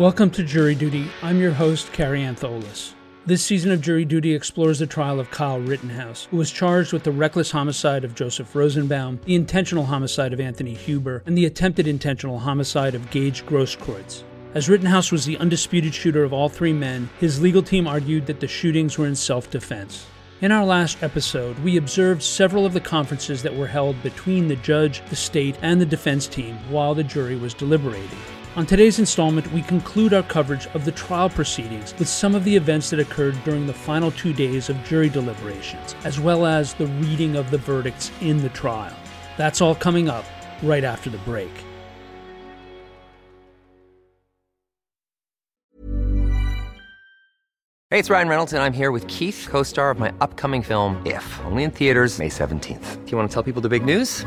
Welcome to Jury Duty. I'm your host, Kary Antholis. This season of Jury Duty explores the trial of Kyle Rittenhouse, who was charged with the reckless homicide of Joseph Rosenbaum, the intentional homicide of Anthony Huber, and the attempted intentional homicide of Gage Grosskreutz. As Rittenhouse was the undisputed shooter of all three men, his legal team argued that the shootings were in self defense. In our last episode, we observed several of the conferences that were held between the judge, the state, and the defense team while the jury was deliberating. On today's installment, we conclude our coverage of the trial proceedings with some of the events that occurred during the final two days of jury deliberations, as well as the reading of the verdicts in the trial. That's all coming up right after the break. Hey, it's Ryan Reynolds, and I'm here with Keith, co star of my upcoming film, If, only in theaters, May 17th. Do you want to tell people the big news?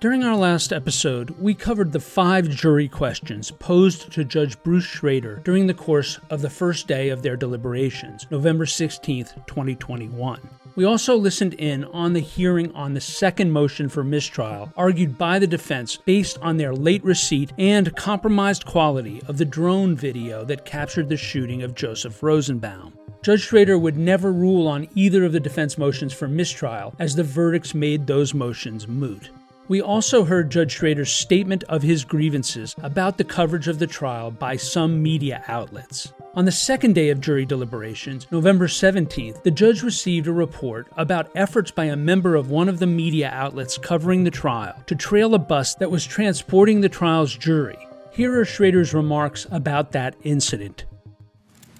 During our last episode, we covered the five jury questions posed to Judge Bruce Schroeder during the course of the first day of their deliberations, November 16, 2021. We also listened in on the hearing on the second motion for mistrial argued by the defense based on their late receipt and compromised quality of the drone video that captured the shooting of Joseph Rosenbaum. Judge Schroeder would never rule on either of the defense motions for mistrial, as the verdicts made those motions moot. We also heard Judge Schroeder's statement of his grievances about the coverage of the trial by some media outlets. On the second day of jury deliberations, November 17th, the judge received a report about efforts by a member of one of the media outlets covering the trial to trail a bus that was transporting the trial's jury. Here are Schroeder's remarks about that incident.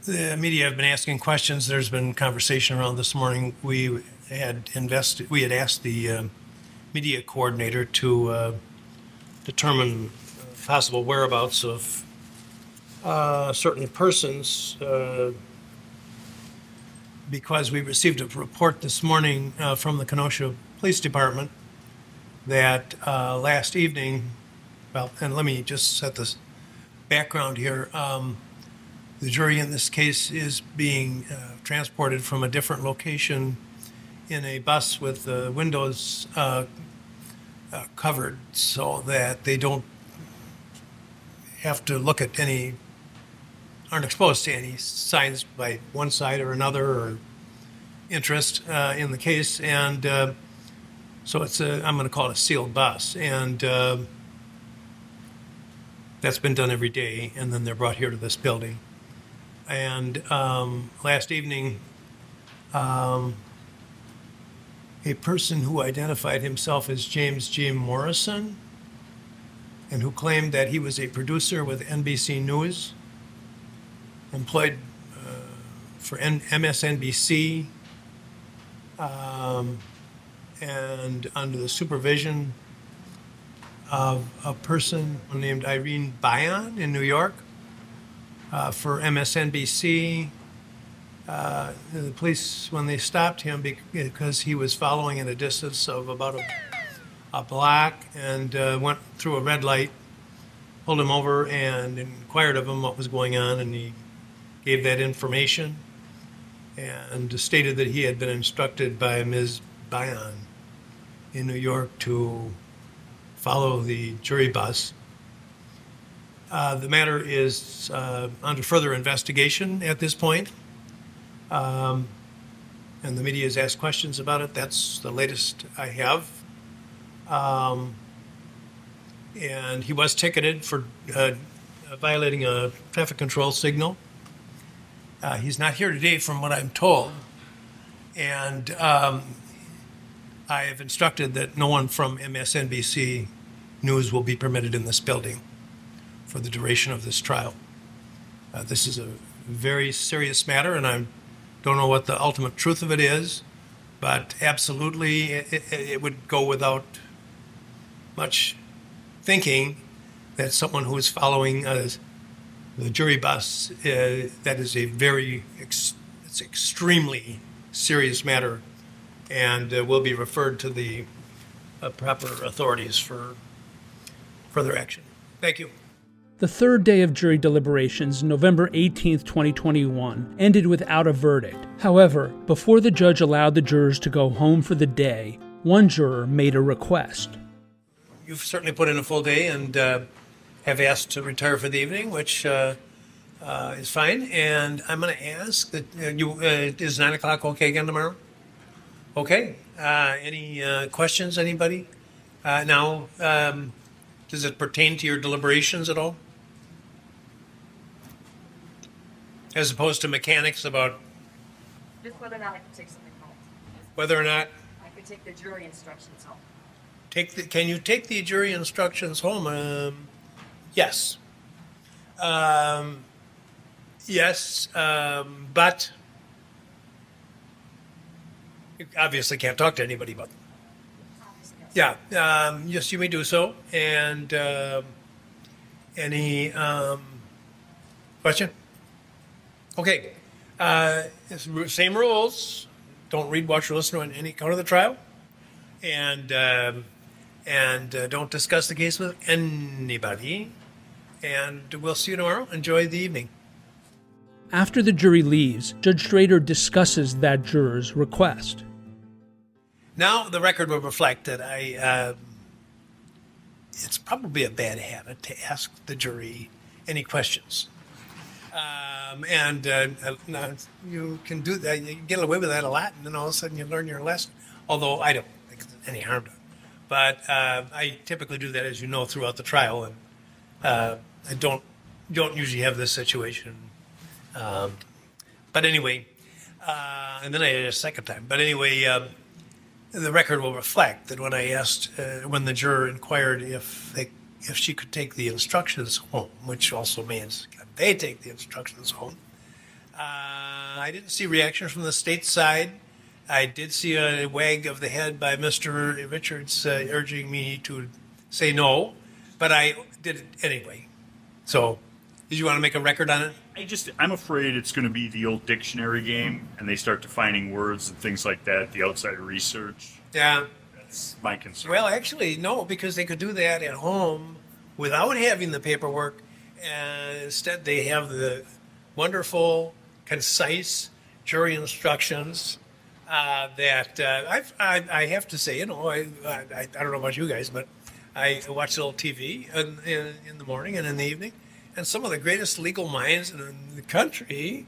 The media have been asking questions. There's been conversation around this morning. We had invested. We had asked the uh, media coordinator to uh, determine possible whereabouts of uh, certain persons uh, because we received a report this morning uh, from the Kenosha Police Department that uh, last evening, well, and let me just set this background here. Um, the jury in this case is being uh, transported from a different location in a bus with the windows uh, uh, covered so that they don't have to look at any, aren't exposed to any signs by one side or another or interest uh, in the case. And uh, so it's a, I'm going to call it a sealed bus. And uh, that's been done every day. And then they're brought here to this building. And um, last evening, um, a person who identified himself as James G. Morrison and who claimed that he was a producer with NBC News, employed uh, for N- MSNBC, um, and under the supervision of a person named Irene Bayan in New York uh, for MSNBC uh, the police, when they stopped him because he was following at a distance of about a, a block and uh, went through a red light, pulled him over and inquired of him what was going on, and he gave that information and stated that he had been instructed by Ms. Bayan in New York to follow the jury bus. Uh, the matter is uh, under further investigation at this point. Um, and the media has asked questions about it. That's the latest I have. Um, and he was ticketed for uh, violating a traffic control signal. Uh, he's not here today, from what I'm told. And um, I have instructed that no one from MSNBC News will be permitted in this building for the duration of this trial. Uh, this is a very serious matter, and I'm don't know what the ultimate truth of it is, but absolutely it, it, it would go without much thinking that someone who is following a the jury bus. Uh, that is a very, ex- it's extremely serious matter, and uh, will be referred to the uh, proper authorities for further action. Thank you. The third day of jury deliberations, November 18, 2021, ended without a verdict. However, before the judge allowed the jurors to go home for the day, one juror made a request. You've certainly put in a full day and uh, have asked to retire for the evening, which uh, uh, is fine. And I'm going to ask that uh, you uh, is nine o'clock okay again tomorrow? Okay. Uh, any questions? Anybody? now, um, does it pertain to your deliberations at all? As opposed to mechanics about Just whether or not I could take something home. whether or not I could take the jury instructions home. take the, can you take the jury instructions home? Um, yes. Um, yes, um, but you obviously can't talk to anybody about them. Yeah, um, yes, you may do so. And um any um, question? Okay. Uh, same rules. Don't read, watch, or listen to any count of the trial, and um, and uh, don't discuss the case with anybody. And we'll see you tomorrow. Enjoy the evening. After the jury leaves, Judge Schroeder discusses that juror's request. Now the record will reflect that I. Um, it's probably a bad habit to ask the jury any questions, um, and uh, uh, you can do that. You get away with that a lot, and then all of a sudden you learn your lesson. Although I don't think there's any harm it, but uh, I typically do that, as you know, throughout the trial, and uh, I don't don't usually have this situation. Um, but anyway, uh, and then I did it a second time. But anyway. Um, the record will reflect that when I asked, when the juror inquired if they, if she could take the instructions home, which also means they take the instructions home, uh, I didn't see reaction from the state side. I did see a wag of the head by Mr. Richards uh, urging me to say no, but I did it anyway. So, did you want to make a record on it? I just I'm afraid it's going to be the old dictionary game, and they start defining words and things like that. The outside research. Yeah. That's my concern. Well, actually, no, because they could do that at home without having the paperwork. And instead, they have the wonderful, concise jury instructions uh, that uh, I've, I, I have to say, you know, I, I, I don't know about you guys, but I watch a little TV in, in, in the morning and in the evening. And some of the greatest legal minds in the country,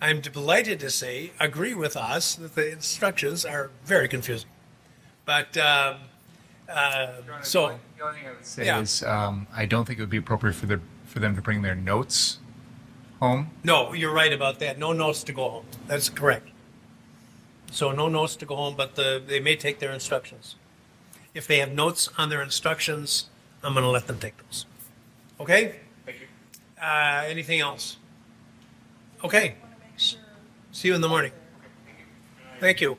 I'm delighted to say, agree with us that the instructions are very confusing. But um, uh, so, The only thing I would say Yeah. is um, I don't think it would be appropriate for, their, for them to bring their notes home. no, you're right about that. No notes to go home. That's correct. So no notes to go home, but the, they may take their instructions. If they have notes on their instructions, I'm going to let them take those. Okay? Thank you. Uh, anything else? Okay. See you in the morning. Thank you.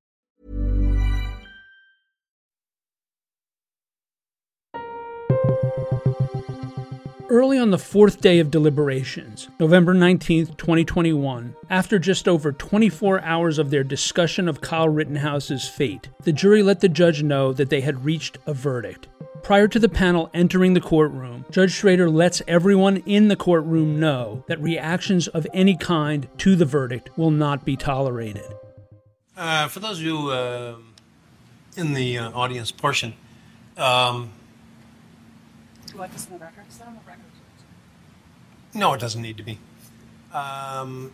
Early on the fourth day of deliberations, November 19th, 2021, after just over 24 hours of their discussion of Kyle Rittenhouse's fate, the jury let the judge know that they had reached a verdict. Prior to the panel entering the courtroom, Judge Schroeder lets everyone in the courtroom know that reactions of any kind to the verdict will not be tolerated. Uh, for those of you uh, in the uh, audience portion, um, want this in the record? Is that on the record? no, it doesn't need to be. Um,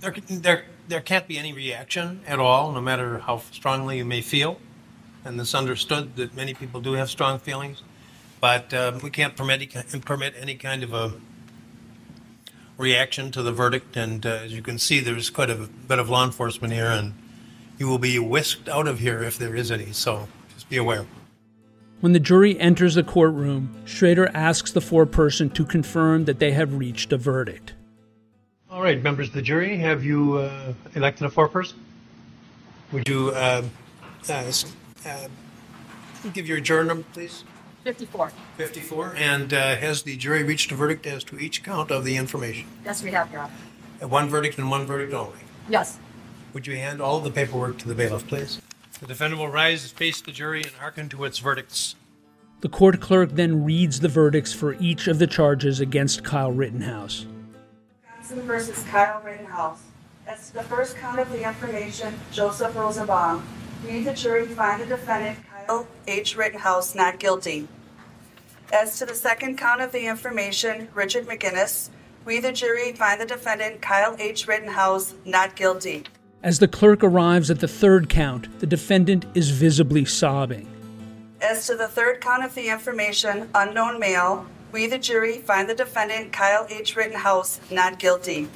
there, there, there can't be any reaction at all, no matter how strongly you may feel. And it's understood that many people do have strong feelings. but um, we can't permit any, permit any kind of a reaction to the verdict. And uh, as you can see, there's quite a bit of law enforcement here, and you will be whisked out of here if there is any. So just be aware. When the jury enters the courtroom, Schroeder asks the foreperson to confirm that they have reached a verdict. All right, members of the jury, have you uh, elected a foreperson? Would you uh, uh, uh, give your juror number, please? 54. 54. And uh, has the jury reached a verdict as to each count of the information? Yes, we have, Your Honor. One verdict and one verdict only. Yes. Would you hand all of the paperwork to the bailiff, please? The defendant will rise, face the jury, and hearken to its verdicts. The court clerk then reads the verdicts for each of the charges against Kyle Rittenhouse. Johnson versus Kyle Rittenhouse. As to the first count of the information, Joseph Rosenbaum. We, the jury, find the defendant Kyle H. Rittenhouse not guilty. As to the second count of the information, Richard McGinnis. We, the jury, find the defendant Kyle H. Rittenhouse not guilty. As the clerk arrives at the third count, the defendant is visibly sobbing. As to the third count of the information, unknown male, we, the jury, find the defendant Kyle H. Rittenhouse not guilty.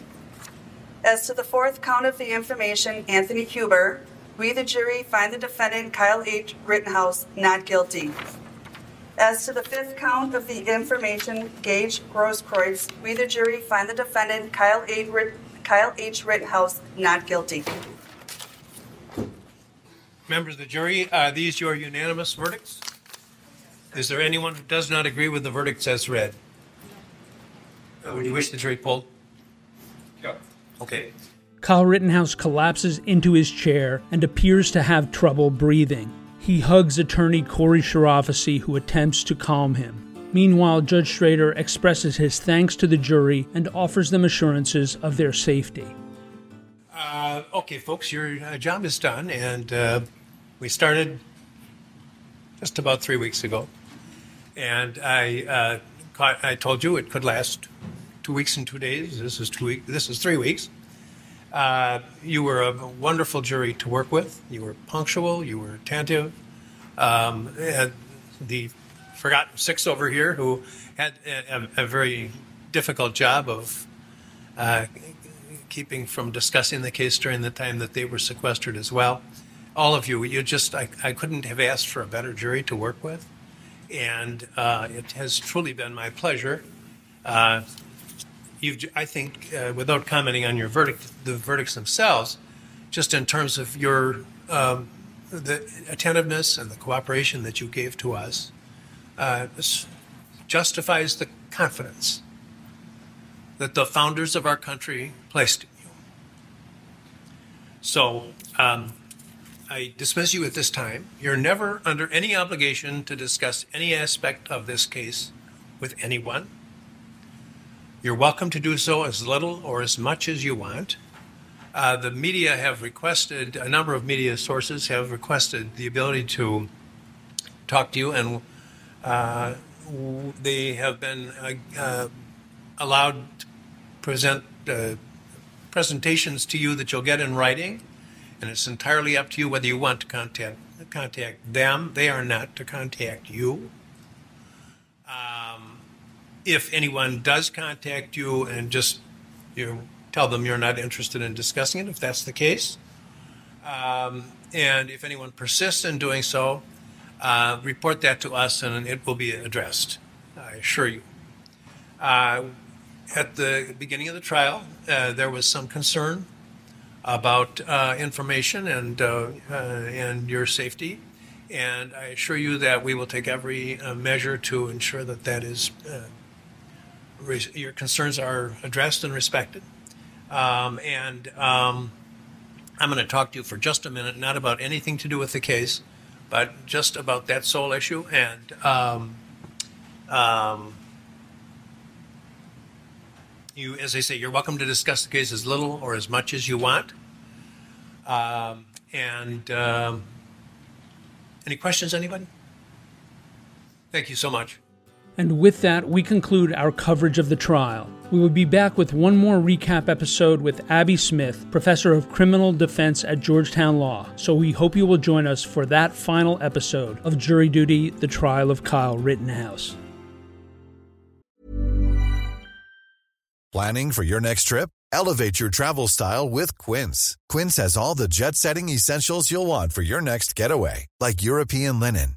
As to the fourth count of the information, Anthony Huber, we, the jury, find the defendant Kyle H. Rittenhouse not guilty. As to the fifth count of the information, Gage Grosskreutz, we, the jury, find the defendant Kyle H. Ritt- Kyle H. Rittenhouse not guilty. Members of the jury, are these your unanimous verdicts? Is there anyone who does not agree with the verdicts as read? Uh, Would you wish the jury polled? Okay. Kyle Rittenhouse collapses into his chair and appears to have trouble breathing. He hugs attorney Corey Chirafisi, who attempts to calm him. Meanwhile, Judge Schroeder expresses his thanks to the jury and offers them assurances of their safety. Uh, okay, folks, your uh, job is done, and uh, we started just about three weeks ago. And I, uh, caught, I told you it could last two weeks and two days. This is two weeks. This is three weeks. Uh, you were a wonderful jury to work with. You were punctual. You were attentive. Um, the forgotten six over here who had a, a very difficult job of uh, keeping from discussing the case during the time that they were sequestered as well. All of you, you just, I, I couldn't have asked for a better jury to work with. And uh, it has truly been my pleasure. Uh, you've, I think, uh, without commenting on your verdict, the verdicts themselves, just in terms of your um, the attentiveness and the cooperation that you gave to us, uh, this justifies the confidence that the founders of our country placed in you. So um, I dismiss you at this time. You're never under any obligation to discuss any aspect of this case with anyone. You're welcome to do so as little or as much as you want. Uh, the media have requested, a number of media sources have requested the ability to talk to you, and uh, they have been uh, uh, allowed to present uh, presentations to you that you'll get in writing, and it's entirely up to you whether you want to contact contact them. They are not to contact you. Um, if anyone does contact you and just you tell them you're not interested in discussing it, if that's the case, um, and if anyone persists in doing so, uh, report that to us and it will be addressed. I assure you. Uh, at the beginning of the trial, uh, there was some concern about uh, information and uh, uh, and your safety, and I assure you that we will take every measure to ensure that that is re- your concerns are addressed and respected. Um, and um, I'm going to talk to you for just a minute, not about anything to do with the case, but just about that sole issue and. Um, um, you, as I say, you're welcome to discuss the case as little or as much as you want. Um, and um, any questions, anybody? Thank you so much. And with that, we conclude our coverage of the trial. We will be back with one more recap episode with Abbe Smith, professor of criminal defense at Georgetown Law. So we hope you will join us for that final episode of Jury Duty The Trial of Kyle Rittenhouse. Planning for your next trip? Elevate your travel style with Quince. Quince has all the jet setting essentials you'll want for your next getaway, like European linen,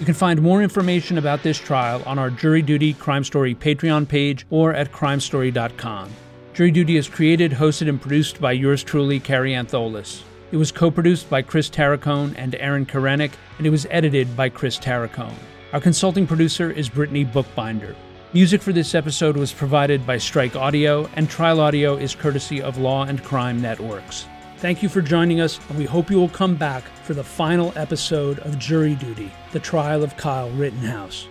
You can find more information about this trial on our Jury Duty Crime Story Patreon page or at crimestory.com. Jury Duty is created, hosted, and produced by yours truly, Kary Antholis. It was co produced by Chris Tarracone and Aaron Karenik, and it was edited by Chris Tarracone. Our consulting producer is Brittany Bookbinder. Music for this episode was provided by Strike Audio, and Trial Audio is courtesy of Law and Crime Networks. Thank you for joining us, and we hope you will come back for the final episode of Jury Duty The Trial of Kyle Rittenhouse.